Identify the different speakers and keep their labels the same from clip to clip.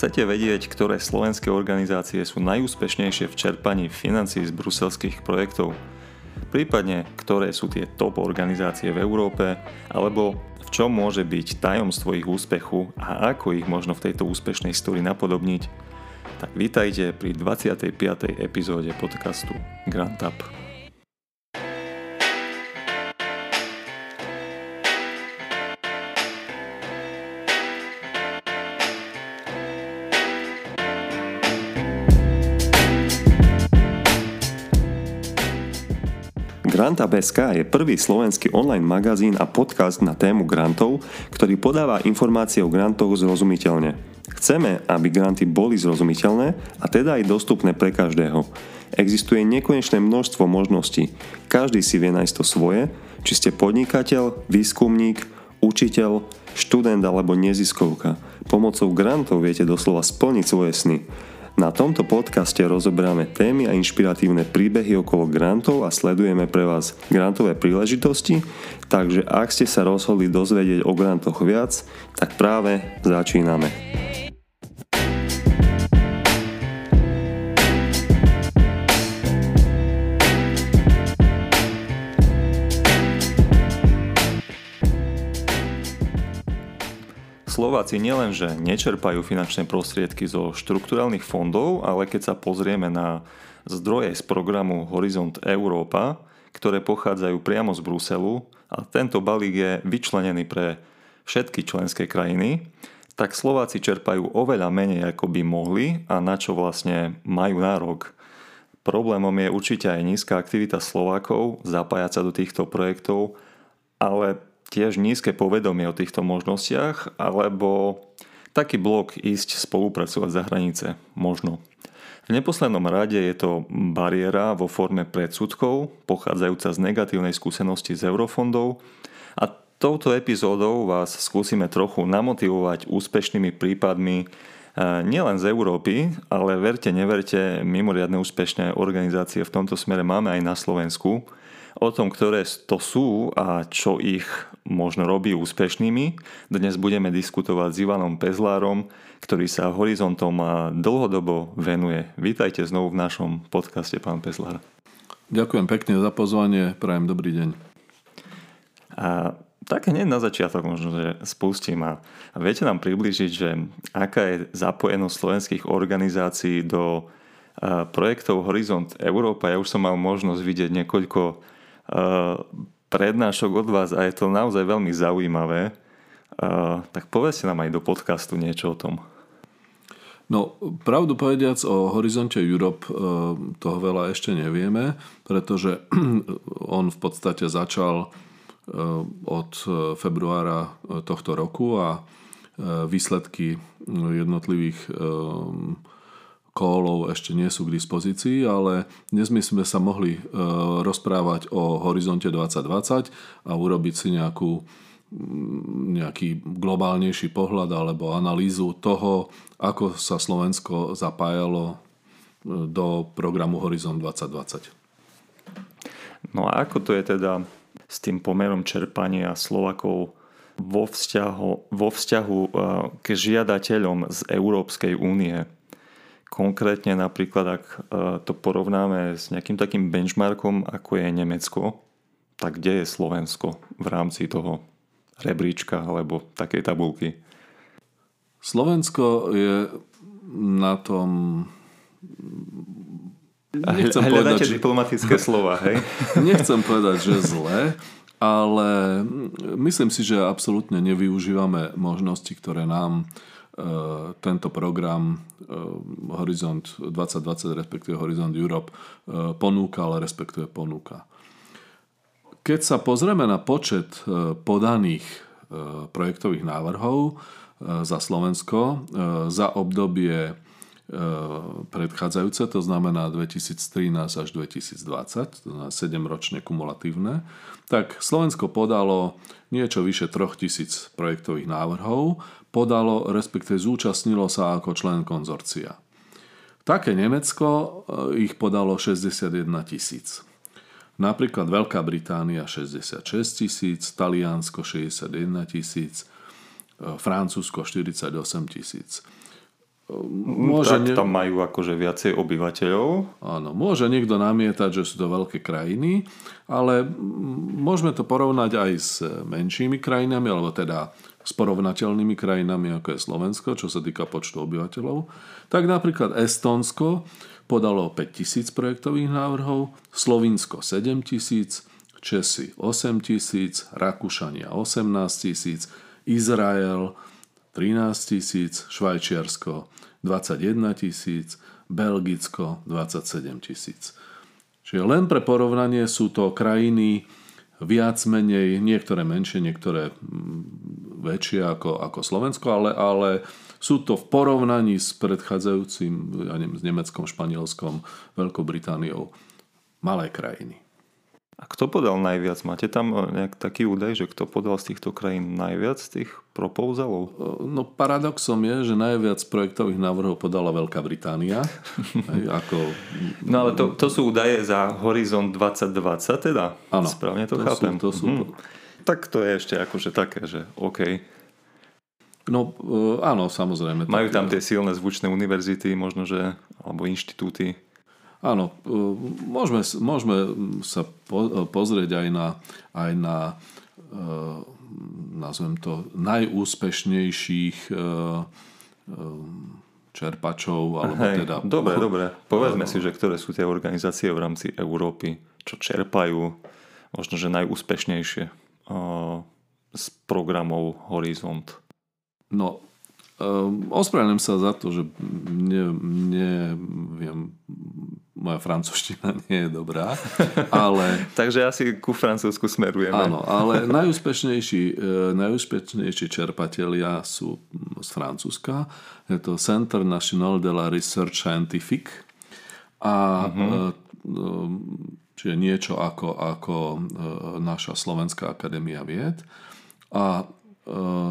Speaker 1: Chcete vedieť, ktoré slovenské organizácie sú najúspešnejšie v čerpaní financií z bruselských projektov? Prípadne, ktoré sú tie top organizácie v Európe, alebo v čom môže byť tajomstvo ich úspechu a ako ich možno v tejto úspešnej story napodobniť? Tak vítajte pri 25. epizóde podcastu Grand Up. Granta.sk je prvý slovenský online magazín a podcast na tému grantov, ktorý podáva informácie o grantoch zrozumiteľne. Chceme, aby granty boli zrozumiteľné a teda aj dostupné pre každého. Existuje nekonečné množstvo možností. Každý si vie nájsť to svoje, či ste podnikateľ, výskumník, učiteľ, študent alebo neziskovka. Pomocou grantov viete doslova splniť svoje sny. Na tomto podcaste rozoberáme témy a inšpiratívne príbehy okolo grantov a sledujeme pre vás grantové príležitosti, takže ak ste sa rozhodli dozvedieť o grantoch viac, tak práve začíname. Slováci nielenže nečerpajú finančné prostriedky zo štrukturálnych fondov, ale keď sa pozrieme na zdroje z programu Horizont Európa, ktoré pochádzajú priamo z Bruselu a tento balík je vyčlenený pre všetky členské krajiny, tak Slováci čerpajú oveľa menej ako by mohli a na čo vlastne majú nárok. Problémom je určite aj nízka aktivita Slovákov zapájať sa do týchto projektov, ale tiež nízke povedomie o týchto možnostiach, alebo taký blok ísť spolupracovať za hranice, možno. V neposlednom rade je to bariéra vo forme predsudkov, pochádzajúca z negatívnej skúsenosti z eurofondov a touto epizódou vás skúsime trochu namotivovať úspešnými prípadmi e, nielen z Európy, ale verte, neverte, mimoriadne úspešné organizácie v tomto smere máme aj na Slovensku. O tom, ktoré to sú a čo ich možno robí úspešnými. Dnes budeme diskutovať s Ivanom Pezlárom, ktorý sa horizontom dlhodobo venuje. Vítajte znovu v našom podcaste, pán Pezlár.
Speaker 2: Ďakujem pekne za pozvanie, prajem dobrý deň.
Speaker 1: A tak hneď na začiatok možno, že spustím a viete nám približiť, že aká je zapojenosť slovenských organizácií do projektov Horizont Európa. Ja už som mal možnosť vidieť niekoľko prednášok od vás a je to naozaj veľmi zaujímavé. Uh, tak povedzte nám aj do podcastu niečo o tom.
Speaker 2: No, pravdu povediac o Horizonte Europe toho veľa ešte nevieme, pretože on v podstate začal od februára tohto roku a výsledky jednotlivých kólov ešte nie sú k dispozícii, ale dnes my sme sa mohli e, rozprávať o horizonte 2020 a urobiť si nejakú, mm, nejaký globálnejší pohľad alebo analýzu toho, ako sa Slovensko zapájalo e, do programu Horizont 2020.
Speaker 1: No a ako to je teda s tým pomerom čerpania Slovakov vo vzťahu, vo vzťahu e, k žiadateľom z Európskej únie? Konkrétne napríklad, ak e, to porovnáme s nejakým takým benchmarkom, ako je Nemecko, tak kde je Slovensko v rámci toho rebríčka alebo takej tabulky?
Speaker 2: Slovensko je na tom...
Speaker 1: Nechcem Hľadáte povedať, diplomatické že... slova, hej?
Speaker 2: Nechcem povedať, že zle, ale myslím si, že absolútne nevyužívame možnosti, ktoré nám tento program e, Horizont 2020, respektíve Horizont Europe e, ponúka, ale respektíve ponúka. Keď sa pozrieme na počet podaných projektových návrhov za Slovensko za obdobie predchádzajúce, to znamená 2013 až 2020, to znamená 7 ročne kumulatívne, tak Slovensko podalo niečo vyše 3000 projektových návrhov podalo, respektíve zúčastnilo sa ako člen konzorcia. Také Nemecko eh, ich podalo 61 tisíc. Napríklad Veľká Británia 66 tisíc, Taliansko 61 tisíc, eh, Francúzsko 48 tisíc.
Speaker 1: Môže tak ne... tam majú akože viacej obyvateľov.
Speaker 2: Áno, môže niekto namietať, že sú to veľké krajiny, ale môžeme to porovnať aj s menšími krajinami, alebo teda s porovnateľnými krajinami, ako je Slovensko, čo sa týka počtu obyvateľov. Tak napríklad Estonsko podalo 5000 projektových návrhov, Slovinsko 7000, Česi 8000, Rakúšania 18 tisíc, Izrael 13 tisíc, Švajčiarsko 21 tisíc, Belgicko 27 tisíc. Čiže len pre porovnanie sú to krajiny viac menej, niektoré menšie, niektoré väčšie ako, ako Slovensko, ale, ale sú to v porovnaní s predchádzajúcim, ja neviem, s Nemeckom, Španielskom, Veľkou Britániou malé krajiny.
Speaker 1: A kto podal najviac? Máte tam eh, nejak taký údaj, že kto podal z týchto krajín najviac tých proposalov?
Speaker 2: Eh, no paradoxom je, že najviac projektových návrhov podala Veľká Británia. Aj, ako...
Speaker 1: No ale to, to sú údaje za Horizont 2020 teda?
Speaker 2: Áno.
Speaker 1: Správne to, to chápem.
Speaker 2: Sú, to sú...
Speaker 1: Mhm. Tak to je ešte akože také, že OK.
Speaker 2: No eh, áno, samozrejme.
Speaker 1: Majú tam tie silné zvučné univerzity, možno že, alebo inštitúty.
Speaker 2: Áno, e, môžeme, môžeme sa pozrieť aj na, aj na e, nazvem to, najúspešnejších e, čerpačov. Alebo Hej, teda...
Speaker 1: Dobre, dobre. Povedzme si, že ktoré sú tie organizácie v rámci Európy, čo čerpajú možno, že najúspešnejšie z programov Horizont.
Speaker 2: No, ospravedlňujem sa za to, že ne, neviem moja francúzština nie je dobrá, ale...
Speaker 1: Takže asi ku Francúzsku smerujeme.
Speaker 2: Áno, ale najúspešnejší, e, najúspešnejší čerpatelia sú z Francúzska. Je to Centre National de la Research Scientific a uh-huh. Čiže niečo ako, ako naša Slovenská akadémia vied. A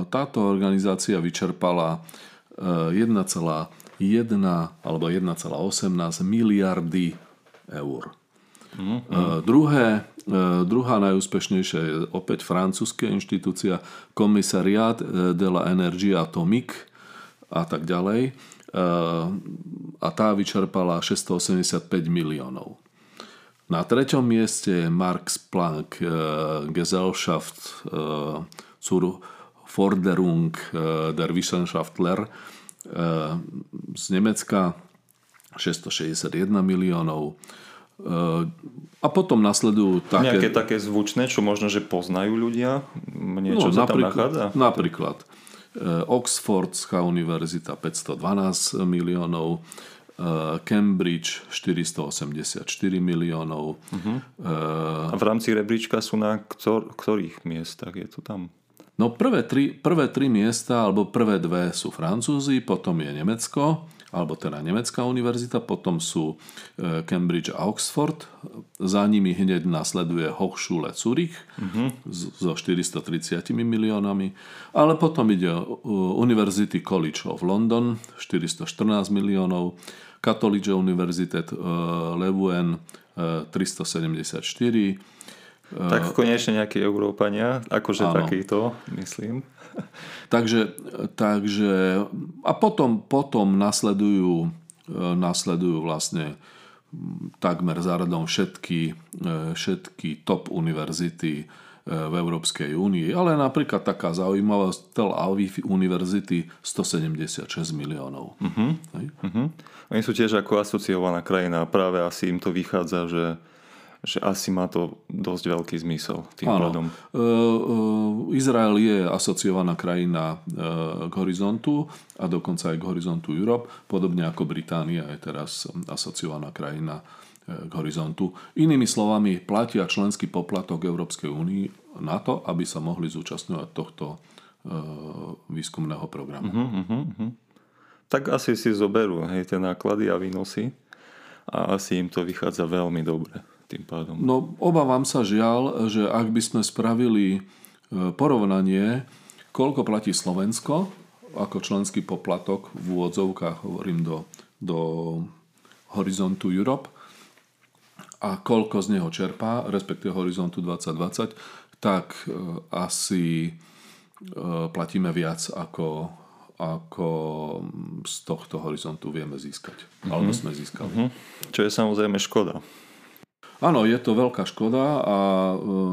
Speaker 2: táto organizácia vyčerpala 1, 1 alebo 1,18 miliardy eur. Mm-hmm. Uh, druhé, uh, druhá najúspešnejšia je opäť francúzska inštitúcia Commissariat de la Energie Atomique a tak ďalej. Uh, a tá vyčerpala 685 miliónov. Na treťom mieste je Marx Planck Gesellschaft zur Forderung der Wissenschaftler Eh, z Nemecka 661 miliónov. Eh, a potom nasledujú
Speaker 1: také... Nejaké také zvučné, čo možno, že poznajú ľudia? Niečo no, sa tam nachádza?
Speaker 2: Napríklad eh, Oxfordská univerzita 512 miliónov, Cambridge 484 miliónov. Uh-huh.
Speaker 1: A v rámci rebríčka sú na ktor- ktorých miestach? Je to tam?
Speaker 2: No prvé tri, prvé tri miesta, alebo prvé dve sú Francúzi, potom je Nemecko, alebo teda Nemecká univerzita, potom sú e, Cambridge a Oxford, za nimi hneď nasleduje Hochschule Zurich uh-huh. so 430 miliónami, ale potom ide University College of London 414 miliónov, Catholic Universitet Leuven 374
Speaker 1: tak konečne nejakí Európania, akože Áno. takýto, myslím.
Speaker 2: Takže, takže a potom, potom nasledujú, nasledujú vlastne takmer záradom všetky, všetky top univerzity v Európskej únii, ale napríklad taká zaujímavá Tel Aviv univerzity 176 miliónov. Uh-huh.
Speaker 1: Uh-huh. Oni sú tiež ako asociovaná krajina a práve asi im to vychádza, že že asi má to dosť veľký zmysel tým pádom. Uh,
Speaker 2: uh, Izrael je asociovaná krajina uh, k horizontu a dokonca aj k horizontu Europe, podobne ako Británia je teraz asociovaná krajina uh, k horizontu. Inými slovami, platia členský poplatok Európskej únii na to, aby sa mohli zúčastňovať tohto uh, výskumného programu. Uh-huh, uh-huh, uh-huh.
Speaker 1: Tak asi si zoberú hej, tie náklady a výnosy a asi im to vychádza veľmi dobre tým pádom.
Speaker 2: No obávam sa žiaľ, že ak by sme spravili e, porovnanie, koľko platí Slovensko ako členský poplatok v úvodzovkách, hovorím do, do Horizontu Europe, a koľko z neho čerpá, respektíve Horizontu 2020, tak e, asi e, platíme viac ako, ako z tohto horizontu vieme získať. Mm-hmm. Alebo sme získali. Mm-hmm.
Speaker 1: Čo je samozrejme škoda.
Speaker 2: Áno, je to veľká škoda a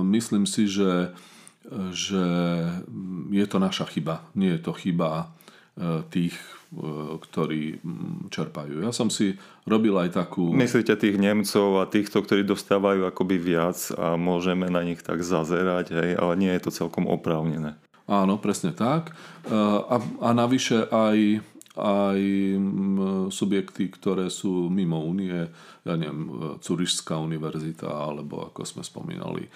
Speaker 2: myslím si, že, že je to naša chyba. Nie je to chyba tých, ktorí čerpajú. Ja som si robil aj takú...
Speaker 1: Myslíte tých Nemcov a týchto, ktorí dostávajú akoby viac a môžeme na nich tak zazerať, hej, ale nie je to celkom oprávnené.
Speaker 2: Áno, presne tak. A, a navyše aj, aj subjekty, ktoré sú mimo únie, ja neviem, Curišská univerzita, alebo ako sme spomínali,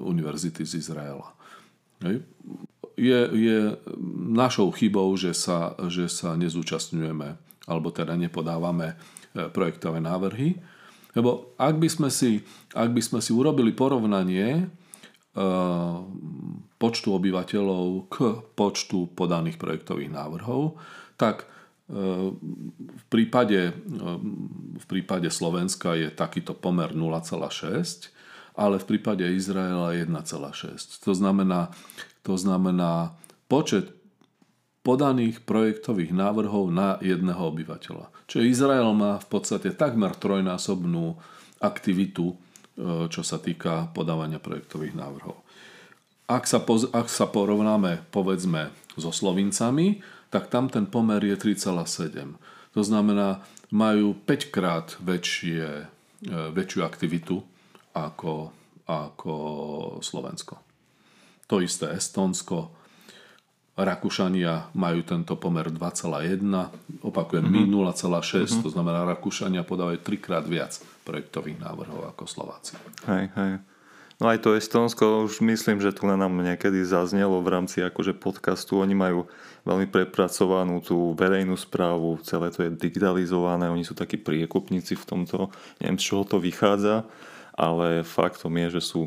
Speaker 2: univerzity z Izraela. Je, je našou chybou, že sa, že sa nezúčastňujeme, alebo teda nepodávame e, projektové návrhy. Lebo ak by sme si, ak by sme si urobili porovnanie Eh, počtu obyvateľov k počtu podaných projektových návrhov, tak eh, v prípade, eh, v prípade Slovenska je takýto pomer 0,6, ale v prípade Izraela 1,6. To znamená, to znamená počet podaných projektových návrhov na jedného obyvateľa. Čiže Izrael má v podstate takmer trojnásobnú aktivitu E, čo sa týka podávania projektových návrhov. Ak sa, poz, ak sa porovnáme povedzme so Slovincami, tak tam ten pomer je 3,7. To znamená, majú 5 krát väčšie, e, väčšiu aktivitu ako, ako Slovensko. To isté Estonsko, Rakúšania majú tento pomer 2,1, opakujem, mm-hmm. my 0,6, mm-hmm. to znamená Rakúšania podávajú trikrát viac projektových návrhov ako Slováci.
Speaker 1: Hej, hej. No aj to Estonsko, už myslím, že tu na nám niekedy zaznelo v rámci akože podcastu. Oni majú veľmi prepracovanú tú verejnú správu, celé to je digitalizované, oni sú takí priekupníci v tomto. Neviem, z čoho to vychádza, ale faktom je, že sú,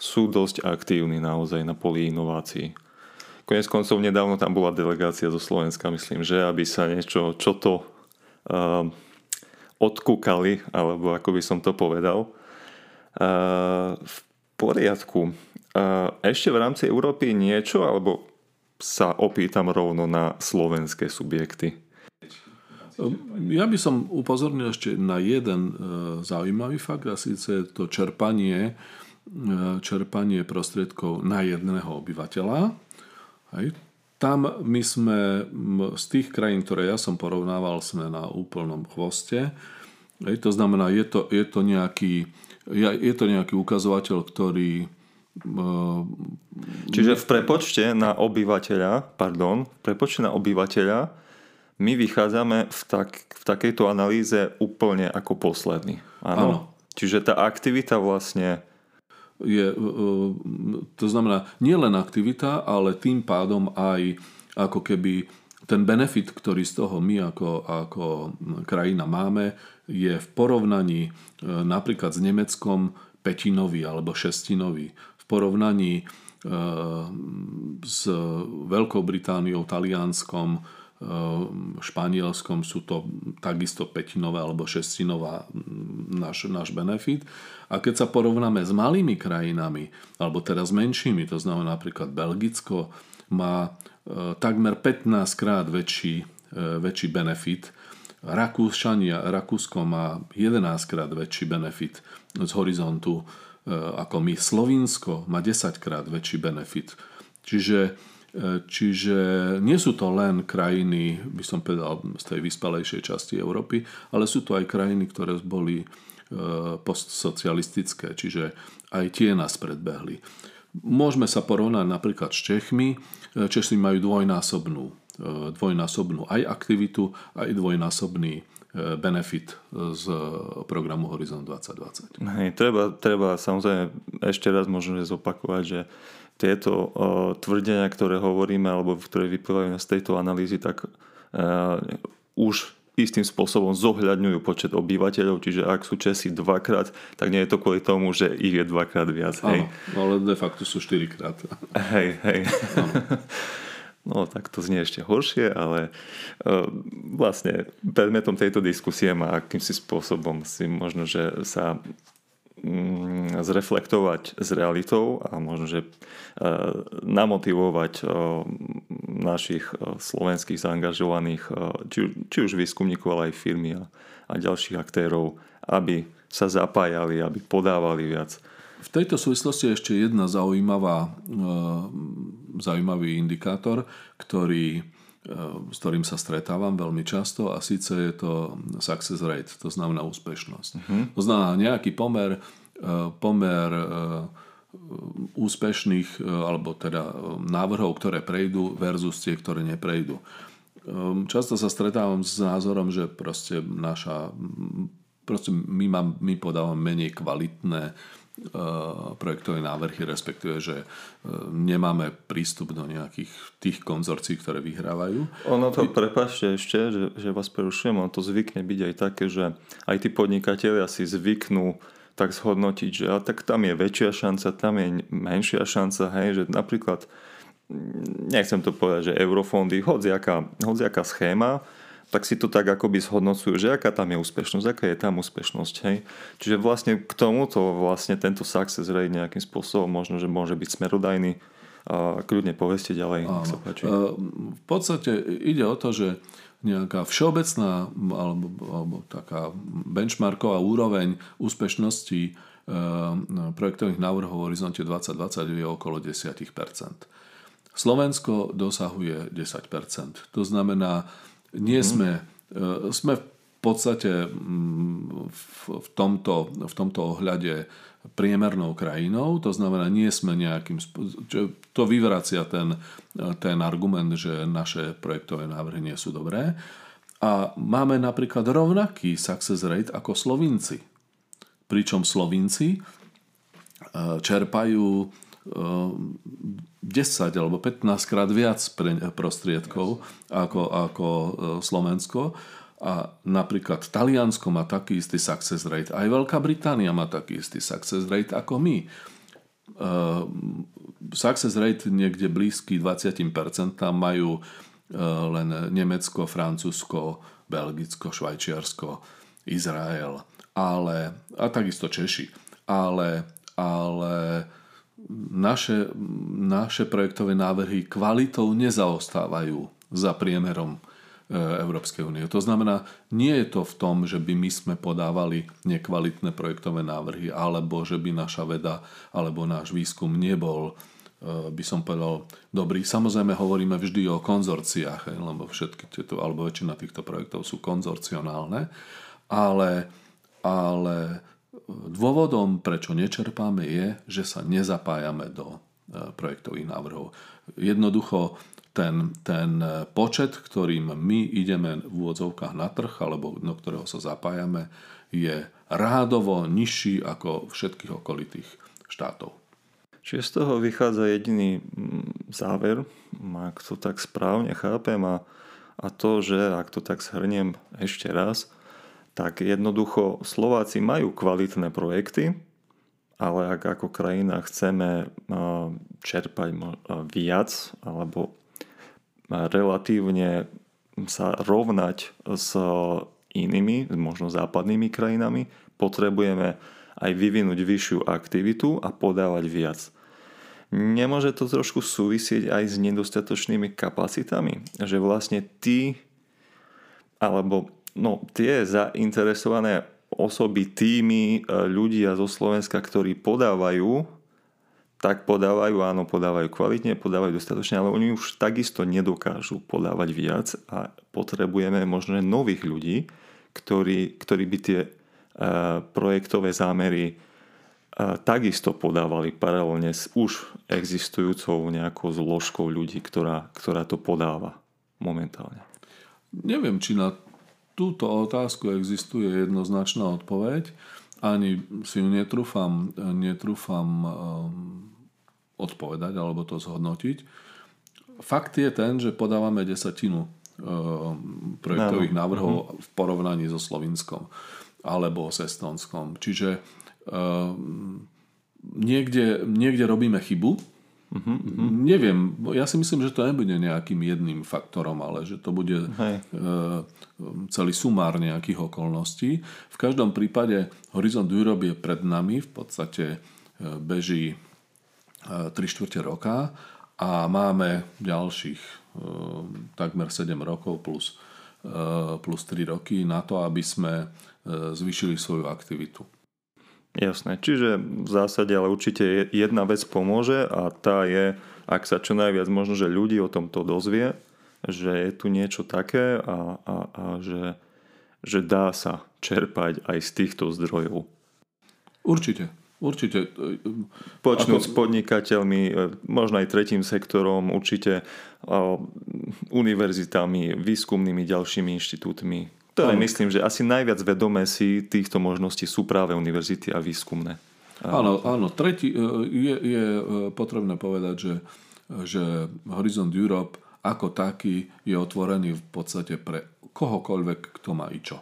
Speaker 1: sú dosť aktívni naozaj na poli inovácií. Konec koncov nedávno tam bola delegácia zo Slovenska, myslím, že aby sa niečo, čo to uh, odkúkali, alebo ako by som to povedal. Uh, v poriadku. Uh, ešte v rámci Európy niečo, alebo sa opýtam rovno na slovenské subjekty?
Speaker 2: Ja by som upozornil ešte na jeden zaujímavý fakt a síce to čerpanie, čerpanie prostriedkov na jedného obyvateľa. Hej. Tam my sme z tých krajín, ktoré ja som porovnával, sme na úplnom chvoste. Hej. To znamená, je to, je to, nejaký, je to nejaký ukazovateľ, ktorý
Speaker 1: Čiže v prepočte na obyvateľa, pardon, v prepočte na obyvateľa my vychádzame v, tak, v takejto analýze úplne ako posledný. Áno. Čiže tá aktivita vlastne
Speaker 2: je, e, e, to znamená nielen aktivita, ale tým pádom aj ako keby ten benefit, ktorý z toho my ako, ako krajina máme, je v porovnaní e, napríklad s Nemeckom petinový alebo šestinový. V porovnaní s Veľkou Britániou, Talianskom, Španielskom sú to takisto petinové alebo šestinová náš, náš benefit. A keď sa porovnáme s malými krajinami, alebo teraz menšími, to znamená napríklad Belgicko, má e, takmer 15 krát väčší, e, väčší benefit. Rakúšania, Rakúsko má 11 krát väčší benefit z horizontu e, ako my. Slovinsko má 10 krát väčší benefit. Čiže Čiže nie sú to len krajiny, by som povedal, z tej vyspalejšej časti Európy, ale sú to aj krajiny, ktoré boli Eh, postsocialistické, čiže aj tie nás predbehli. Môžeme sa porovnať napríklad s Čechmi. Eh, Češi majú dvojnásobnú, eh, dvojnásobnú aj aktivitu, aj dvojnásobný benefit z programu Horizon 2020.
Speaker 1: Hej, treba, treba samozrejme ešte raz možno zopakovať, že tieto uh, tvrdenia, ktoré hovoríme alebo ktoré vyplývajú z tejto analýzy, tak uh, už istým spôsobom zohľadňujú počet obyvateľov, čiže ak sú Česi dvakrát, tak nie je to kvôli tomu, že ich je dvakrát viac. Hej.
Speaker 2: Áno, ale de facto sú štyrikrát.
Speaker 1: Hej, hej. No tak to znie ešte horšie, ale uh, vlastne predmetom tejto diskusie má akýmsi spôsobom si možno, že sa mm, zreflektovať s realitou a možno, že namotivovať našich slovenských zaangažovaných, či, či už výskumníkov, ale aj firmy a, a ďalších aktérov, aby sa zapájali, aby podávali viac.
Speaker 2: V tejto súvislosti je ešte jedna zaujímavá, zaujímavý indikátor, ktorý s ktorým sa stretávam veľmi často a síce je to success rate, to znamená úspešnosť. Uh-huh. To znamená nejaký pomer, e, pomer e, úspešných e, alebo teda návrhov, ktoré prejdú versus tie, ktoré neprejdú. Často sa stretávam s názorom, že proste naša proste my, mám, my podávame menej kvalitné Eh, projektové návrhy, respektíve, že eh, nemáme prístup do nejakých tých konzorcií, ktoré vyhrávajú.
Speaker 1: Ono to, prepašte ešte, že, že vás prerušujem, ono to zvykne byť aj také, že aj tí podnikatelia si zvyknú tak zhodnotiť, že a tak tam je väčšia šanca, tam je menšia šanca, hej, že napríklad nechcem to povedať, že eurofondy, hodziaká, hodziaká schéma, tak si to tak akoby zhodnocujú, že aká tam je úspešnosť, aká je tam úspešnosť. Hej? Čiže vlastne k tomuto vlastne tento success rate nejakým spôsobom možno, že môže byť smerodajný a kľudne poveste ďalej. Áno. Sa páči.
Speaker 2: V podstate ide o to, že nejaká všeobecná alebo, alebo taká benchmarková úroveň úspešnosti projektových návrhov v horizonte 2020 je okolo 10%. Slovensko dosahuje 10%. To znamená, nie mhm. sme, e, sme v podstate mm, v tomto, v tomto ohľade priemernou krajinou, to znamená, nie sme nejakým... To vyvracia ten, ten argument, že naše projektové návrhy nie sú dobré. A máme napríklad rovnaký success rate ako Slovinci. Pričom Slovinci e, čerpajú 10 alebo 15 krát viac prostriedkov ako, ako e, Slovensko. A napríklad Taliansko má taký istý success rate, aj Veľká Británia má taký istý success rate ako my. Uh, success rate niekde blízky 20% tam majú uh, len Nemecko, Francúzsko, Belgicko, Švajčiarsko, Izrael ale, a takisto Češi. Ale, ale naše, naše projektové návrhy kvalitou nezaostávajú za priemerom e, Európskej únie. To znamená, nie je to v tom, že by my sme podávali nekvalitné projektové návrhy, alebo že by naša veda alebo náš výskum nebol, e, by som povedal, dobrý. Samozrejme hovoríme vždy o konzorciách, lebo všetky tieto, alebo väčšina týchto projektov sú konzorcionálne, ale, ale Dôvodom, prečo nečerpáme, je, že sa nezapájame do e, projektových návrhov. Jednoducho ten, ten počet, ktorým my ideme v úvodzovkách na trh, alebo do ktorého sa zapájame, je rádovo nižší ako všetkých okolitých štátov.
Speaker 1: Čiže z toho vychádza jediný záver, ak to tak správne chápem, a, a to, že ak to tak shrniem ešte raz, tak jednoducho Slováci majú kvalitné projekty, ale ak ako krajina chceme čerpať viac alebo relatívne sa rovnať s inými, možno západnými krajinami, potrebujeme aj vyvinúť vyššiu aktivitu a podávať viac. Nemôže to trošku súvisieť aj s nedostatočnými kapacitami? Že vlastne tí, alebo no, tie zainteresované osoby, týmy, e, ľudia zo Slovenska, ktorí podávajú, tak podávajú, áno, podávajú kvalitne, podávajú dostatočne, ale oni už takisto nedokážu podávať viac a potrebujeme možno nových ľudí, ktorí, ktorí by tie uh, projektové zámery uh, takisto podávali paralelne s už existujúcou nejakou zložkou ľudí, ktorá, ktorá to podáva momentálne.
Speaker 2: Neviem, či na túto otázku existuje jednoznačná odpoveď. Ani si ju netrúfam, netrúfam um, odpovedať alebo to zhodnotiť. Fakt je ten, že podávame desatinu um, projektových návrhov uh-huh. v porovnaní so Slovinskom alebo s Estonskom. Čiže um, niekde, niekde robíme chybu, Uh-huh, uh-huh. Neviem, ja si myslím, že to nebude nejakým jedným faktorom, ale že to bude Hej. celý sumár nejakých okolností. V každom prípade Horizont Europe je pred nami, v podstate beží 3 čtvrte roka a máme ďalších takmer 7 rokov plus, plus 3 roky na to, aby sme zvýšili svoju aktivitu.
Speaker 1: Jasné, čiže v zásade ale určite jedna vec pomôže a tá je, ak sa čo najviac možno, že ľudí o tomto dozvie, že je tu niečo také a, a, a že, že dá sa čerpať aj z týchto zdrojov.
Speaker 2: Určite. Určite.
Speaker 1: Počnúť Ako... s podnikateľmi, e, možno aj tretím sektorom, určite univerzitami, výskumnými ďalšími inštitútmi, ktoré ano. myslím, že asi najviac vedomé si týchto možností sú práve univerzity a výskumné.
Speaker 2: Áno, áno. Tretí, e, je, je e, potrebné povedať, že, že Horizont Europe ako taký je otvorený v podstate pre kohokoľvek, kto má čo.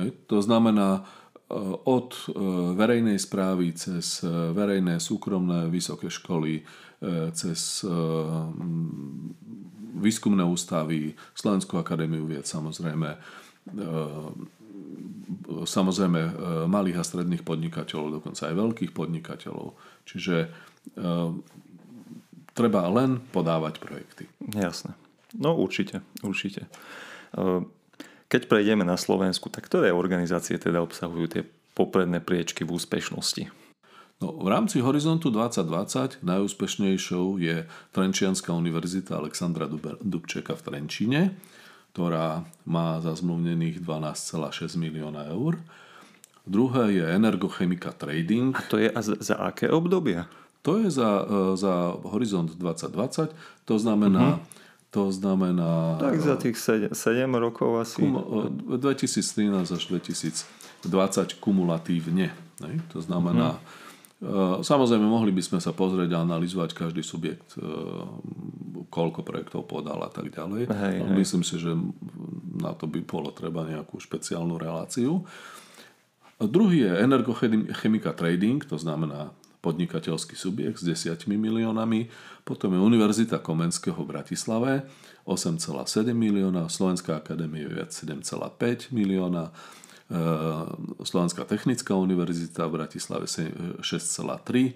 Speaker 2: Hej. To znamená, Eh, od verejnej správy cez verejné súkromné vysoké školy, cez výskumné ústavy, Slovenskú akadémiu vied samozrejme, samozrejme malých a stredných podnikateľov, dokonca aj veľkých podnikateľov. Čiže treba len podávať projekty.
Speaker 1: Jasné. No určite, určite. Keď prejdeme na Slovensku, tak ktoré organizácie teda obsahujú tie popredné priečky v úspešnosti?
Speaker 2: No, v rámci Horizontu 2020 najúspešnejšou je Trenčianská univerzita Alexandra Dubčeka v Trenčíne, ktorá má zazmluvnených 12,6 milióna eur. Druhé je Energochemika Trading.
Speaker 1: A to je za, za aké obdobie?
Speaker 2: To je za, e, za Horizont 2020, to znamená uh-huh to znamená...
Speaker 1: Tak za tých 7, 7 rokov asi. Kum,
Speaker 2: 2013 až 2020 kumulatívne. Ne? To znamená... Hmm. Samozrejme, mohli by sme sa pozrieť a analyzovať každý subjekt, e, koľko projektov podal a tak ďalej. Hej, hej. Myslím si, že na to by bolo treba nejakú špeciálnu reláciu. Druhý je energochemika trading, to znamená podnikateľský subjekt s 10 miliónami, potom je Univerzita Komenského v Bratislave 8,7 milióna, Slovenská akadémia viac 7,5 milióna, Slovenská technická univerzita v Bratislave 6,3, e,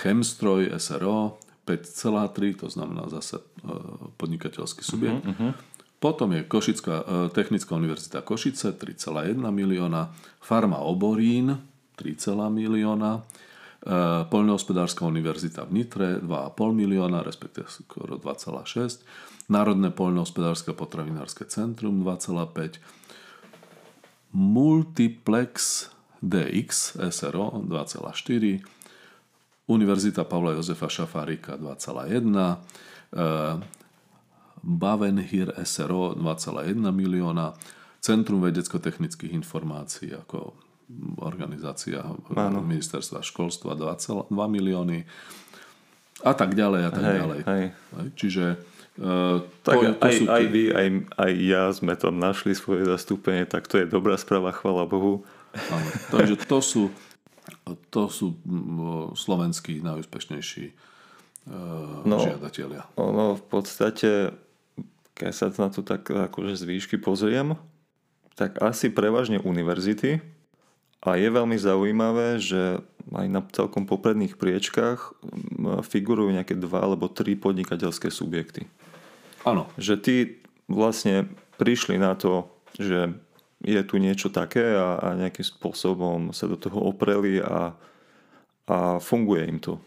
Speaker 2: Chemstroj SRO 5,3, to znamená zase e, podnikateľský subjekt. Uh-huh, uh-huh. Potom je Košická technická univerzita Košice 3,1 milióna, Farma Oborín 3, milióna, Eh, Poľnohospodárska univerzita v Nitre 2,5 milióna, respektíve skoro 2,6. Národné poľnohospodárske potravinárske centrum 2,5. Multiplex DX SRO 2,4. Univerzita Pavla Jozefa Šafárika 2,1. Bavenhir SRO 2,1 milióna. Centrum vedecko-technických informácií ako organizácia Áno. ministerstva školstva 2, 2 milióny a tak ďalej a tak hej, ďalej. Hej. Čiže
Speaker 1: Uh, tak to aj, sú aj vy, aj, aj ja sme tam našli svoje zastúpenie, tak to je dobrá správa, chvala Bohu.
Speaker 2: Áno, takže to sú, to sú slovenskí najúspešnejší uh, no, žiadatelia.
Speaker 1: Ono v podstate, keď sa na to tak akože z výšky pozriem, tak asi prevažne univerzity, a je veľmi zaujímavé, že aj na celkom popredných priečkách figurujú nejaké dva alebo tri podnikateľské subjekty.
Speaker 2: Áno.
Speaker 1: Že tí vlastne prišli na to, že je tu niečo také a, a nejakým spôsobom sa do toho opreli a, a funguje im to.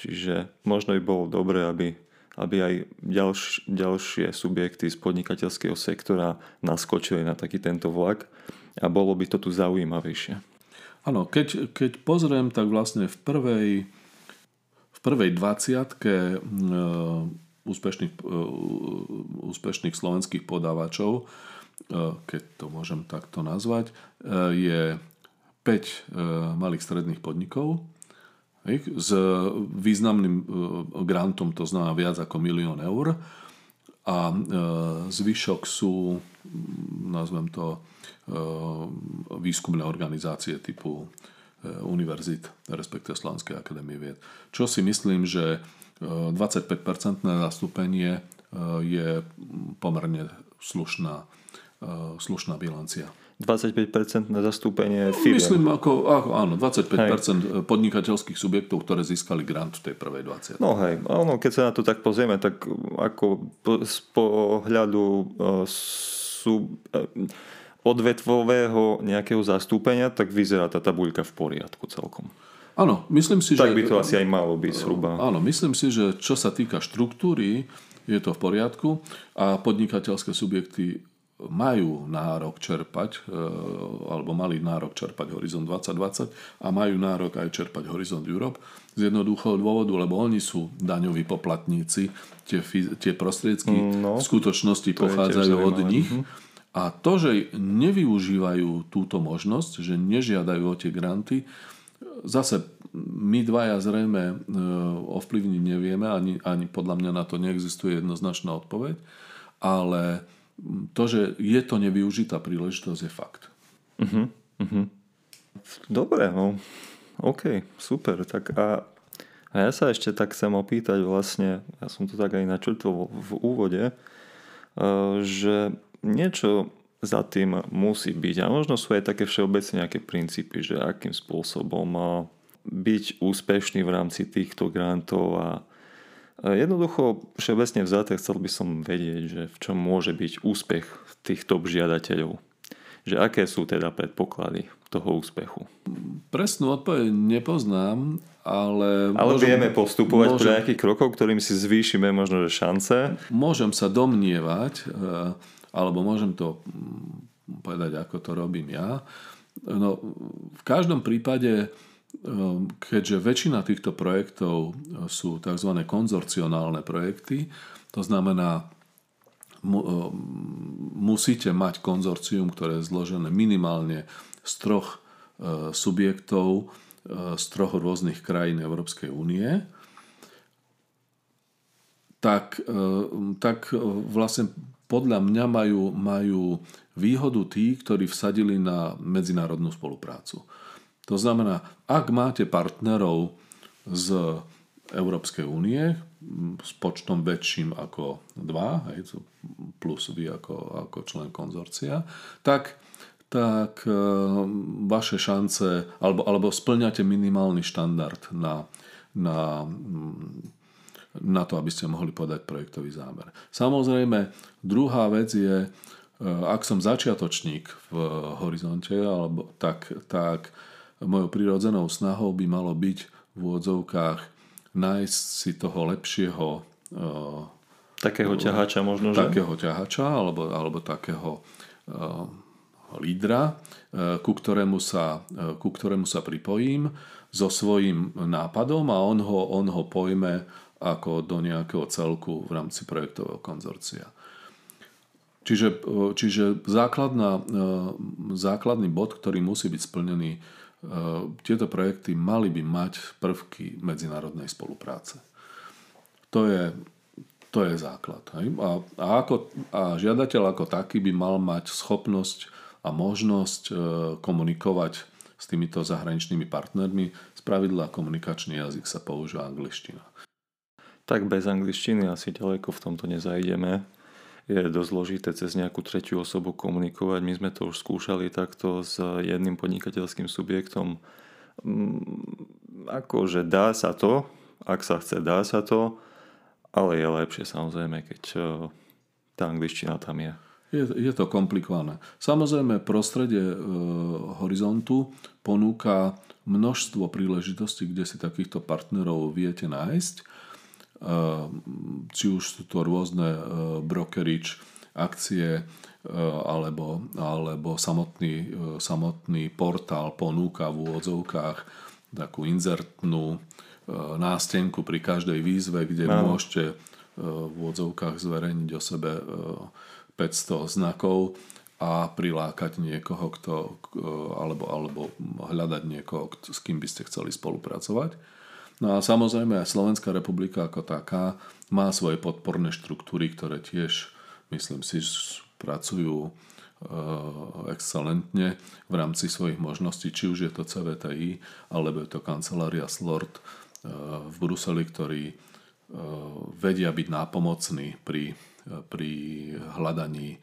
Speaker 1: Čiže možno by bolo dobré, aby, aby aj ďalš, ďalšie subjekty z podnikateľského sektora naskočili na taký tento vlak a bolo by to tu zaujímavejšie.
Speaker 2: Áno, keď, keď pozriem, tak vlastne v prvej, v prvej 20 e, úspešných, e, úspešných slovenských podávačov, e, keď to môžem takto nazvať, je 5 malých stredných podnikov s významným grantom, to znamená viac ako milión eur a zvyšok sú, nazvem to, Eh, výskumné organizácie typu eh, univerzit, respektíve Slovenskej akadémie vied. Čo si myslím, že 25-percentné zastúpenie je pomerne slušná, slušná bilancia.
Speaker 1: 25% na zastúpenie firiem.
Speaker 2: Myslím, ako, ako áno, 25% hej. podnikateľských subjektov, ktoré získali grant v tej prvej 20.
Speaker 1: No hej, ono, keď sa na to tak pozrieme, tak ako z pohľadu uh, sú, uh, odvetvového nejakého zastúpenia, tak vyzerá tá tabuľka v poriadku celkom.
Speaker 2: Áno, myslím si,
Speaker 1: tak
Speaker 2: že...
Speaker 1: by to asi aj malo byť zhruba.
Speaker 2: Áno, myslím si, že čo sa týka štruktúry, je to v poriadku a podnikateľské subjekty majú nárok čerpať, e, alebo mali nárok čerpať Horizon 2020 a majú nárok aj čerpať Horizon Europe z jednoduchého dôvodu, lebo oni sú daňoví poplatníci, tie, tie prostriedky no, v skutočnosti pochádzajú od nich. Mhm. A to, že nevyužívajú túto možnosť, že nežiadajú o tie granty, zase my dvaja zrejme e, ovplyvniť nevieme, ani, ani podľa mňa na to neexistuje jednoznačná odpoveď, ale to, že je to nevyužitá príležitosť, je fakt.
Speaker 1: Uh-huh, uh-huh. Dobre, no. OK, super. Tak a, a ja sa ešte tak chcem opýtať vlastne, ja som to tak aj načrtol v úvode, uh, že niečo za tým musí byť. A možno sú aj také všeobecne nejaké princípy, že akým spôsobom byť úspešný v rámci týchto grantov a Jednoducho, všeobecne vzaté, chcel by som vedieť, že v čom môže byť úspech týchto žiadateľov. Že aké sú teda predpoklady toho úspechu?
Speaker 2: Presnú odpoveď nepoznám, ale...
Speaker 1: Ale môžem, vieme postupovať môžem, pre nejakých krokov, ktorým si zvýšime možno že šance.
Speaker 2: Môžem sa domnievať, eh, alebo môžem to mm, povedať, ako to robím ja. No, v každom prípade Ehm, keďže väčšina týchto projektov e, sú tzv. konzorcionálne projekty, to znamená, e, musíte mať konzorcium, ktoré je zložené minimálne z troch e, subjektov z troch rôznych krajín Európskej únie, tak, tak vlastne podľa mňa majú, majú výhodu tí, ktorí vsadili na medzinárodnú spoluprácu. To znamená, ak máte partnerov z Európskej únie s počtom väčším ako 2, hej, plus vy ako, ako člen konzorcia, tak, tak e, vaše šance, alebo, alebo splňate minimálny štandard na, na, na to, aby ste mohli podať projektový zámer. Samozrejme, druhá vec je, e, ak som začiatočník v horizonte, alebo tak, tak mojou prirodzenou snahou by malo byť v úvodzovkách nájsť si toho lepšieho
Speaker 1: Takého ťahača možno,
Speaker 2: že? Takého ťahača alebo, alebo takého uh, lídra, ku, ktorému sa, ku ktorému sa pripojím so svojím nápadom a on ho, on ho pojme ako do nejakého celku v rámci projektového konzorcia. Čiže, čiže základná, základný bod, ktorý musí byť splnený, Eh, tieto projekty mali by mať prvky medzinárodnej spolupráce. To je, to je základ. Hej? A, a, ako, a žiadateľ ako taký by mal mať schopnosť a možnosť e, komunikovať s týmito zahraničnými partnermi. Z pravidla komunikačný jazyk sa používa angličtina.
Speaker 1: Tak bez angličtiny asi ďaleko v tomto nezajdeme je dosť zložité cez nejakú tretiu osobu komunikovať. My sme to už skúšali takto s jedným podnikateľským subjektom. Mm, akože dá sa to, ak sa chce, dá sa to, ale je lepšie samozrejme, keď e, tá angličtina tam je.
Speaker 2: Je, je to komplikované. Samozrejme, prostredie e, horizontu ponúka množstvo príležitostí, kde si takýchto partnerov viete nájsť či už sú to rôzne ehm, brokerage akcie ehm, alebo, alebo samotný, samotný portál ponúka v úvodzovkách takú inzertnú nástenku pri každej výzve, kde no. môžete v úvodzovkách zverejniť o sebe 500 znakov a prilákať niekoho, kto, alebo, alebo hľadať niekoho, s kým by ste chceli spolupracovať. No a samozrejme aj Slovenská republika ako taká má svoje podporné štruktúry, ktoré tiež, myslím si, pracujú e, excelentne v rámci svojich možností, či už je to CVTI, alebo je to kancelária SLORD e, v Bruseli, ktorý, vedia byť nápomocní pri, pri hľadaní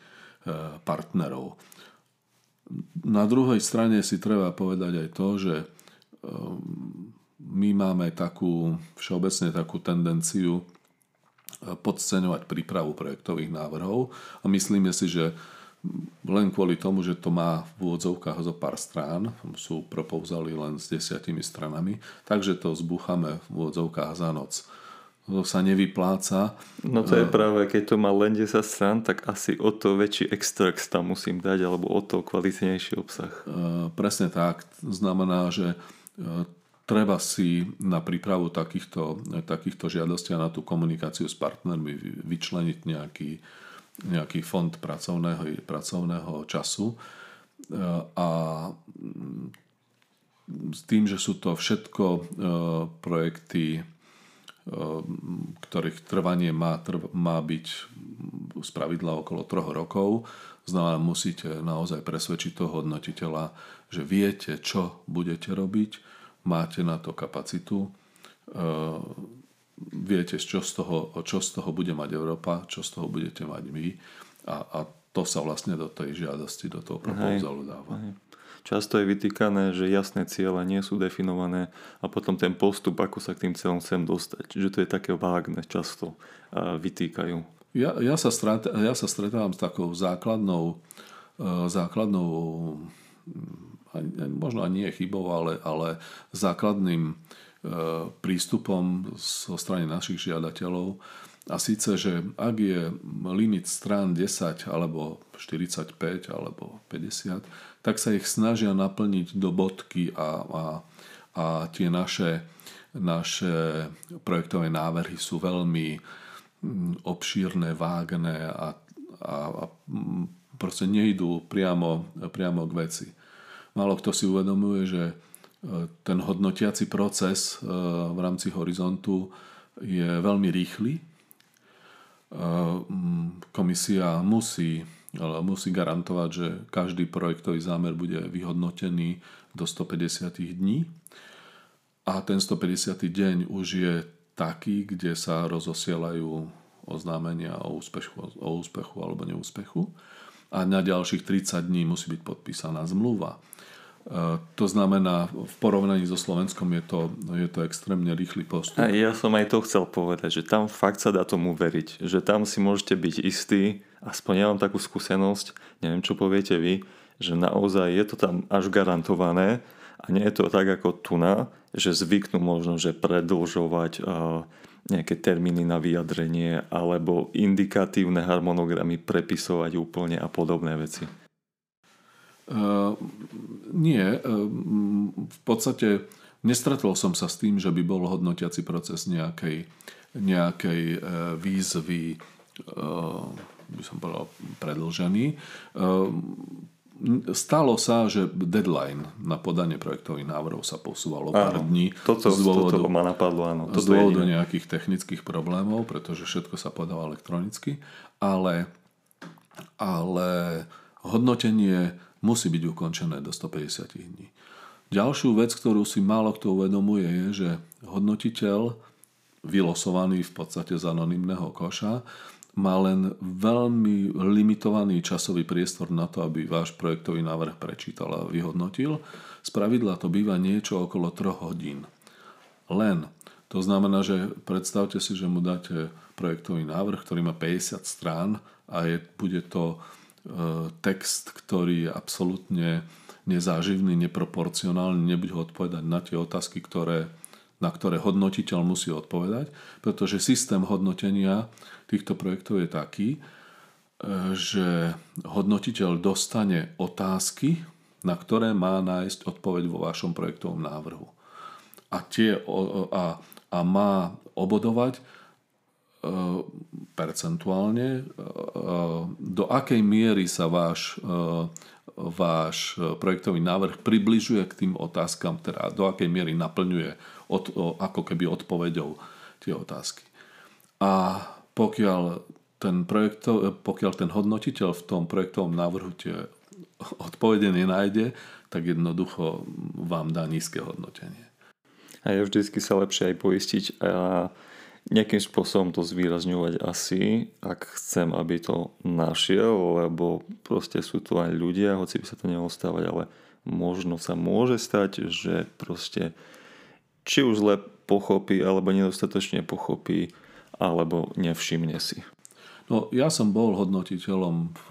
Speaker 2: partnerov. Na druhej strane si treba povedať aj to, že my máme takú, všeobecne takú tendenciu podceňovať prípravu projektových návrhov a myslíme si, že len kvôli tomu, že to má v úvodzovkách zo pár strán, sú propouzaly len s desiatimi stranami, takže to zbúchame v úvodzovkách za noc. To sa nevypláca.
Speaker 1: No to je uh, práve, keď to má len 10 strán, tak asi o to väčší extrakt tam musím dať, alebo o to kvalitnejší obsah.
Speaker 2: Uh, presne tak. Znamená, že treba si na prípravu takýchto, takýchto žiadostí a na tú komunikáciu s partnermi vyčleniť nejaký, nejaký fond pracovného, pracovného času. A s tým, že sú to všetko e, projekty, e, ktorých trvanie má, má byť z pravidla okolo troch rokov, znamená, musíte naozaj presvedčiť toho hodnotiteľa, že viete, čo budete robiť, máte na to kapacitu, e, viete, čo z toho, čo z toho bude mať Európa, čo z toho budete mať vy a, a to sa vlastne do tej žiadosti, do toho propozalu dáva. Hej.
Speaker 1: Často je vytýkané, že jasné ciele nie sú definované a potom ten postup, ako sa k tým cieľom chcem dostať. Čiže to je také vágne, často vytýkajú.
Speaker 2: Ja, ja, sa, stret, ja sa stretávam s takou základnou, e, základnou možno ani nie chybou, ale, ale základným e, prístupom zo strany našich žiadateľov. A síce, že ak je limit strán 10 alebo 45 alebo 50, tak sa ich snažia naplniť do bodky a, a, a tie naše, naše projektové návrhy sú veľmi mm, obšírne, vágne a, a, a mm, proste nejdú priamo, priamo k veci. Málo kto si uvedomuje, že e, ten hodnotiaci proces e, v rámci horizontu je veľmi rýchly. E, komisia musí, musí garantovať, že každý projektový zámer bude vyhodnotený do 150 dní. A ten 150. deň už je taký, kde sa rozosielajú oznámenia o úspechu, o úspechu alebo neúspechu. A na ďalších 30 dní musí byť podpísaná zmluva. E, to znamená, v porovnaní so Slovenskom je to, je to extrémne rýchly postup.
Speaker 1: A ja som aj to chcel povedať, že tam fakt sa dá tomu veriť. Že tam si môžete byť istí, aspoň ja mám takú skúsenosť, neviem čo poviete vy, že naozaj je to tam až garantované a nie je to tak ako na, že zvyknú možno, že predlžovať nejaké termíny na vyjadrenie alebo indikatívne harmonogramy prepisovať úplne a podobné veci.
Speaker 2: Uh, nie, uh, v podstate nestretol som sa s tým, že by bol hodnotiaci proces nejakej, nejakej uh, výzvy, uh, by som povedal, predlžený. Uh, stalo sa, že deadline na podanie projektových návrhov sa posúvalo pár dní.
Speaker 1: Toto, z dôvodu, toto ma napadlo, áno.
Speaker 2: z dôvodu nejakých technických problémov, pretože všetko sa podáva elektronicky, ale, ale hodnotenie musí byť ukončené do 150 dní. Ďalšiu vec, ktorú si málo kto uvedomuje, je, že hodnotiteľ, vylosovaný v podstate z anonimného koša, má len veľmi limitovaný časový priestor na to, aby váš projektový návrh prečítal a vyhodnotil. Spravidla to býva niečo okolo 3 hodín. Len. To znamená, že predstavte si, že mu dáte projektový návrh, ktorý má 50 strán a je, bude to E, text, ktorý je absolútne nezáživný, neproporcionálny, nebude odpovedať na tie otázky, ktoré, na ktoré hodnotiteľ musí odpovedať, pretože systém hodnotenia týchto projektov je taký, e, že hodnotiteľ dostane otázky, na ktoré má nájsť odpoveď vo vašom projektovom návrhu. A, tie, a, a má obodovať E, percentuálne, e, do akej miery sa váš, váš projektový návrh približuje k tým otázkam, teda do akej miery naplňuje od, ako keby odpovedou tie otázky. A pokiaľ ten, projektov, pokiaľ ten hodnotiteľ v tom projektovom návrhu tie odpovede nenájde, tak jednoducho vám dá nízke hodnotenie.
Speaker 1: A je vždycky sa lepšie aj poistiť a nejakým spôsobom to zvýrazňovať asi, ak chcem, aby to našiel, lebo proste sú tu aj ľudia, hoci by sa to nemohlo stávať, ale možno sa môže stať, že proste či už zle pochopí, alebo nedostatočne pochopí, alebo nevšimne si.
Speaker 2: No, ja som bol hodnotiteľom v,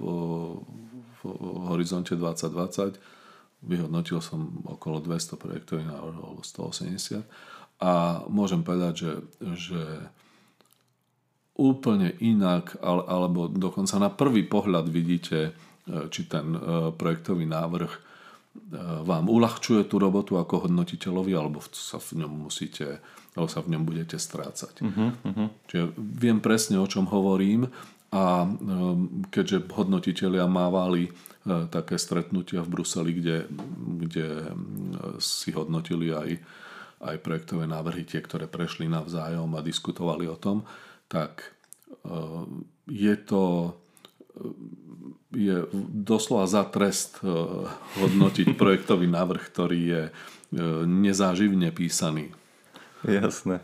Speaker 2: v Horizonte 2020, vyhodnotil som okolo 200 projektových návrhov, 180 a môžem povedať, že, že úplne inak, alebo dokonca na prvý pohľad vidíte, e, či ten e, projektový návrh e, vám uľahčuje tú robotu ako hodnotiteľovi, alebo sa v ňom musíte, alebo sa v ňom budete strácať. Uh-huh, uh-huh. Čiže viem presne, o čom hovorím a keďže hodnotiteľia mávali také stretnutia v Bruseli, kde, kde si hodnotili aj aj projektové návrhy, tie, ktoré prešli navzájom a diskutovali o tom, tak e, je to e, je doslova za trest e, hodnotiť projektový návrh, ktorý je nezáživne písaný.
Speaker 1: Jasné.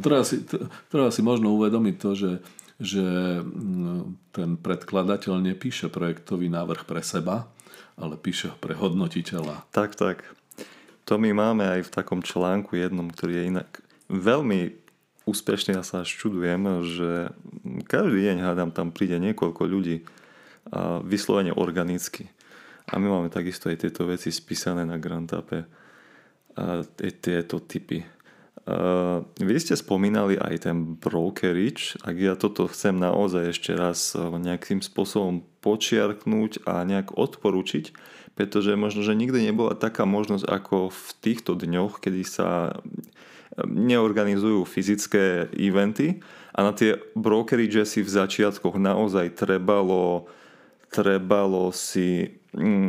Speaker 2: treba, si, treba si možno uvedomiť to, že, že ten predkladateľ nepíše projektový návrh pre seba, ale píše ho pre hodnotiteľa.
Speaker 1: Tak, tak. To my máme aj v takom článku jednom, ktorý je inak veľmi úspešný a sa až čudujem, že každý deň hádam tam príde niekoľko ľudí a vyslovene organicky. A my máme takisto aj tieto veci spísané na Grantape tieto typy. Uh, vy ste spomínali aj ten brokerage, ak ja toto chcem naozaj ešte raz nejakým spôsobom počiarknúť a nejak odporučiť, pretože možno, že nikdy nebola taká možnosť ako v týchto dňoch, kedy sa neorganizujú fyzické eventy a na tie brokerage si v začiatkoch naozaj trebalo, trebalo si mm,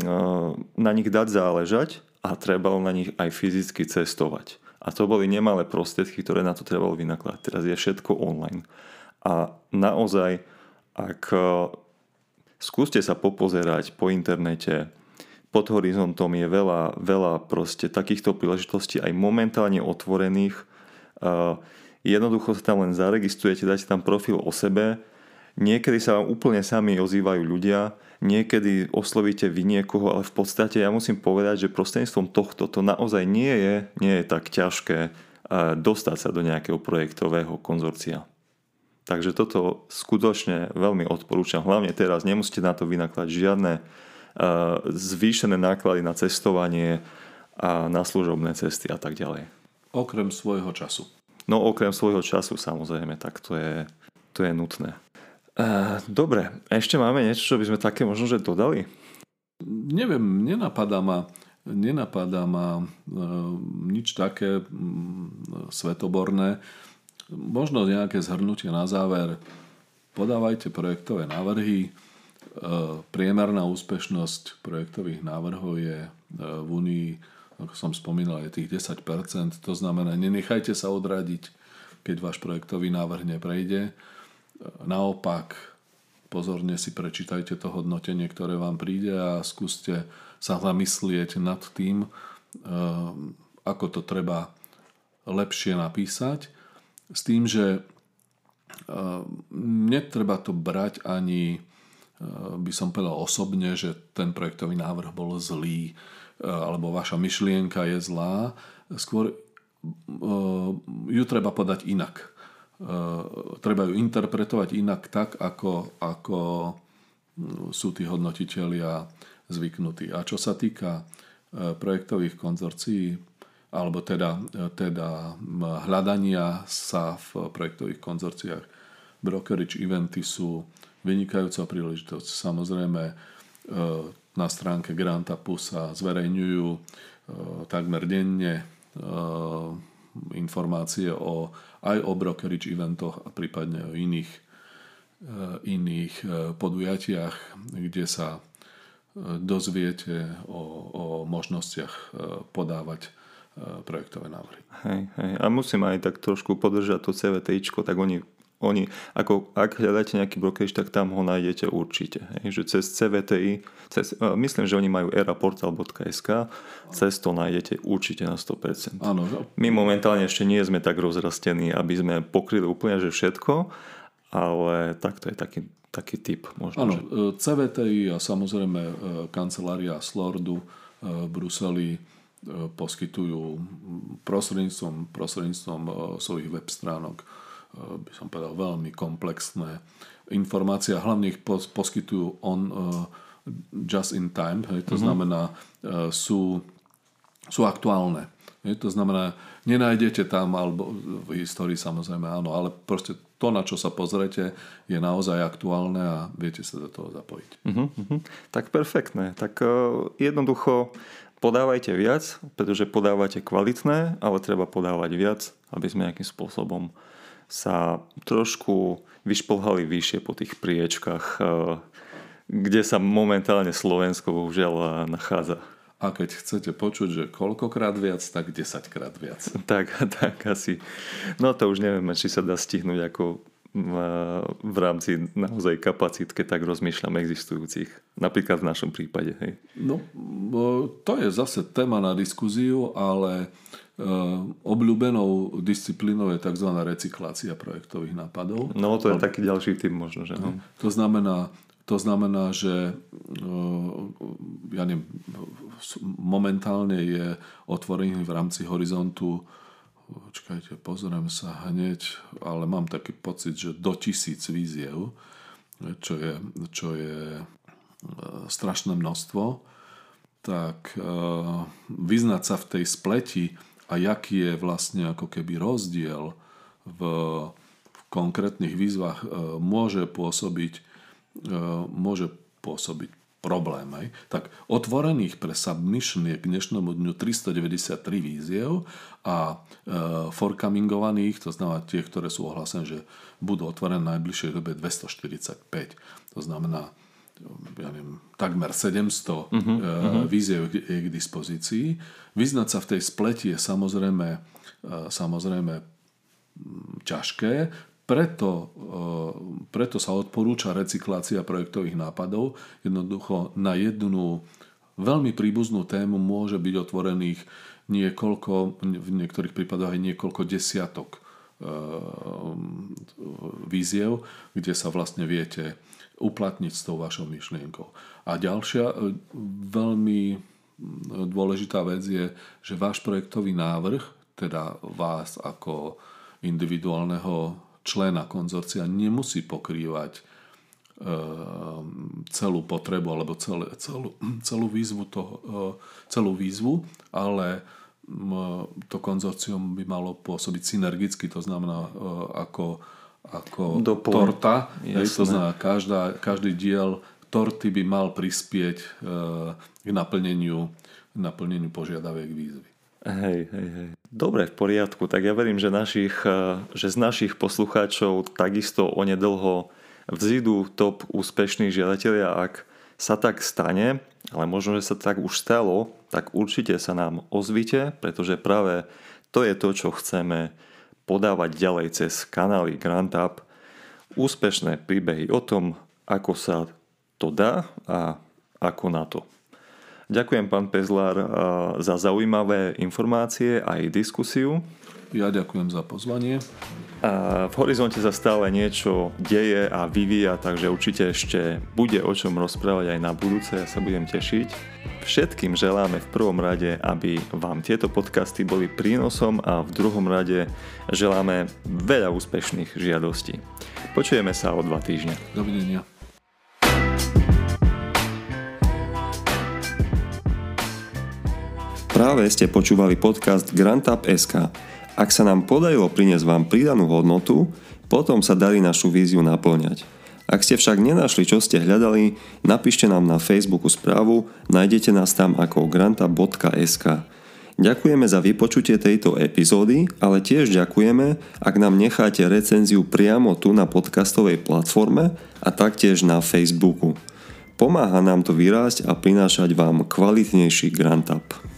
Speaker 1: na nich dať záležať a trebalo na nich aj fyzicky cestovať. A to boli nemalé prostriedky, ktoré na to trebalo vynakladať. Teraz je všetko online. A naozaj, ak skúste sa popozerať po internete, pod horizontom je veľa, veľa proste takýchto príležitostí aj momentálne otvorených. Jednoducho sa tam len zaregistrujete, dáte tam profil o sebe, niekedy sa vám úplne sami ozývajú ľudia, niekedy oslovíte vy niekoho, ale v podstate ja musím povedať, že prostredníctvom tohto to naozaj nie je, nie je tak ťažké dostať sa do nejakého projektového konzorcia. Takže toto skutočne veľmi odporúčam. Hlavne teraz nemusíte na to vynakladať žiadne zvýšené náklady na cestovanie a na služobné cesty a tak ďalej.
Speaker 2: Okrem svojho času.
Speaker 1: No okrem svojho času samozrejme, tak to je, to je nutné. Dobre, ešte máme niečo, čo by sme také možno, že dodali?
Speaker 2: Neviem, nenapadá ma, nenapadá ma e, nič také svetoborné. Možno nejaké zhrnutie na záver. Podávajte projektové návrhy, E, priemerná úspešnosť projektových návrhov je e, v Unii, ako som spomínal, je tých 10%. To znamená, nenechajte sa odradiť, keď váš projektový návrh neprejde. Naopak, pozorne si prečítajte to hodnotenie, ktoré vám príde a skúste sa zamyslieť nad tým, ako to treba lepšie napísať. S tým, že netreba to brať ani by som povedal osobne, že ten projektový návrh bol zlý alebo vaša myšlienka je zlá. Skôr ju treba podať inak. E, treba ju interpretovať inak tak, ako, ako sú tí hodnotitelia zvyknutí. A čo sa týka projektových konzorcií, alebo teda, teda hľadania sa v projektových konzorciách, brokerage eventy sú vynikajúca príležitosť. Samozrejme, na stránke Grantapu sa zverejňujú takmer denne informácie o, aj o brokerage eventoch a prípadne o iných, iných podujatiach, kde sa dozviete o, o možnostiach podávať projektové návrhy.
Speaker 1: Hej, hej. A musím aj tak trošku podržať to CVT, tak oni oni, ako, ak hľadáte nejaký brokerage, tak tam ho nájdete určite. Hej, že cez CVTI, cez, myslím, že oni majú eraportal.sk, cez to nájdete určite na 100%.
Speaker 2: Áno.
Speaker 1: My momentálne ešte nie sme tak rozrastení, aby sme pokryli úplne že všetko, ale takto je taký, taký typ. Možno,
Speaker 2: Áno,
Speaker 1: že...
Speaker 2: E, CVTI a samozrejme e, kancelária Slordu e, v Bruseli poskytujú prostredníctvom, prostredníctvom svojich web stránok by som povedal veľmi komplexné informácie a hlavne ich poskytujú on just in time, hej, to mm-hmm. znamená sú, sú aktuálne. Hej, to znamená, nenájdete tam, alebo v histórii samozrejme áno, ale proste to, na čo sa pozrete, je naozaj aktuálne a viete sa do toho zapojiť.
Speaker 1: Uh-huh, uh-huh. Tak perfektné. Tak uh, jednoducho podávajte viac, pretože podávate kvalitné, ale treba podávať viac, aby sme nejakým spôsobom sa trošku vyšplhali vyššie po tých priečkách, uh, kde sa momentálne Slovensko bohužiaľ nachádza.
Speaker 2: A keď chcete počuť, že koľkokrát viac, tak 10 krát viac.
Speaker 1: Tak, tak asi. No to už nevieme, či sa dá stihnúť ako v rámci naozaj kapacít, keď tak rozmýšľam existujúcich. Napríklad v našom prípade. Hej.
Speaker 2: No, to je zase téma na diskuziu, ale obľúbenou disciplínou je tzv. recyklácia projektových nápadov.
Speaker 1: No, to je taký ďalší typ možno. Že? No.
Speaker 2: To znamená, to znamená, že ja neviem, momentálne je otvorený v rámci horizontu čakajte, pozriem sa hneď, ale mám taký pocit, že do tisíc víziev, čo je, čo je e, strašné množstvo, tak vyznať sa v tej spleti a jaký je vlastne ako keby rozdiel v, v konkrétnych výzvach e, môže pôsobiť E, môže pôsobiť problém. Aj? Tak otvorených pre submission je k dnešnému dňu 393 víziev a e, forkamingovaných, to znamená tie, ktoré sú ohlásené, že budú otvorené v najbližšej dobe 245. To znamená ja neviem, takmer 700 uh-huh, uh-huh. víziev je k dispozícii. Vyznať sa v tej spleti je samozrejme, e, samozrejme ťažké, preto, eh, preto sa odporúča recyklácia projektových nápadov. Jednoducho na jednu veľmi príbuznú tému môže byť otvorených niekoľko, v niektorých prípadoch aj niekoľko desiatok eh, víziev, kde sa vlastne viete uplatniť s tou vašou myšlienkou. A ďalšia eh, veľmi dôležitá vec je, že váš projektový návrh, teda vás ako individuálneho člena konzorcia nemusí pokrývať e, celú potrebu alebo celú, celú, celú, výzvu toho, e, celú výzvu, ale to konzorcium by malo pôsobiť synergicky, to znamená e, ako, ako torta. Hej, to znamená, každá, každý diel torty by mal prispieť k naplneniu, naplneniu požiadaviek výzvy.
Speaker 1: Hej, hej, hej. Dobre, v poriadku. Tak ja verím, že, našich, eh, že z našich poslucháčov takisto onedlho vzídu top úspešných žiadatelia. Ak sa tak stane, ale možno, že sa tak už stalo, tak určite sa nám ozvite, pretože práve to je to, čo chceme podávať ďalej cez kanály GrantUp. Úspešné príbehy o tom, ako sa to dá a ako na to. Ďakujem, pán Pezlár, za zaujímavé informácie aj diskusiu.
Speaker 2: Ja ďakujem za pozvanie.
Speaker 1: A v horizonte sa stále niečo deje a vyvíja, takže určite ešte bude o čom rozprávať aj na budúce, ja sa budem tešiť. Všetkým želáme v prvom rade, aby vám tieto podcasty boli prínosom a v druhom rade želáme veľa úspešných žiadostí. Počujeme sa o dva týždne.
Speaker 2: Dovidenia.
Speaker 1: Práve ste počúvali podcast SK. Ak sa nám podarilo priniesť vám pridanú hodnotu, potom sa darí našu víziu naplňať. Ak ste však nenašli, čo ste hľadali, napíšte nám na Facebooku správu, nájdete nás tam ako granta.sk. Ďakujeme za vypočutie tejto epizódy, ale tiež ďakujeme, ak nám necháte recenziu priamo tu na podcastovej platforme a taktiež na Facebooku. Pomáha nám to vyrásť a prinášať vám kvalitnejší Grant Up.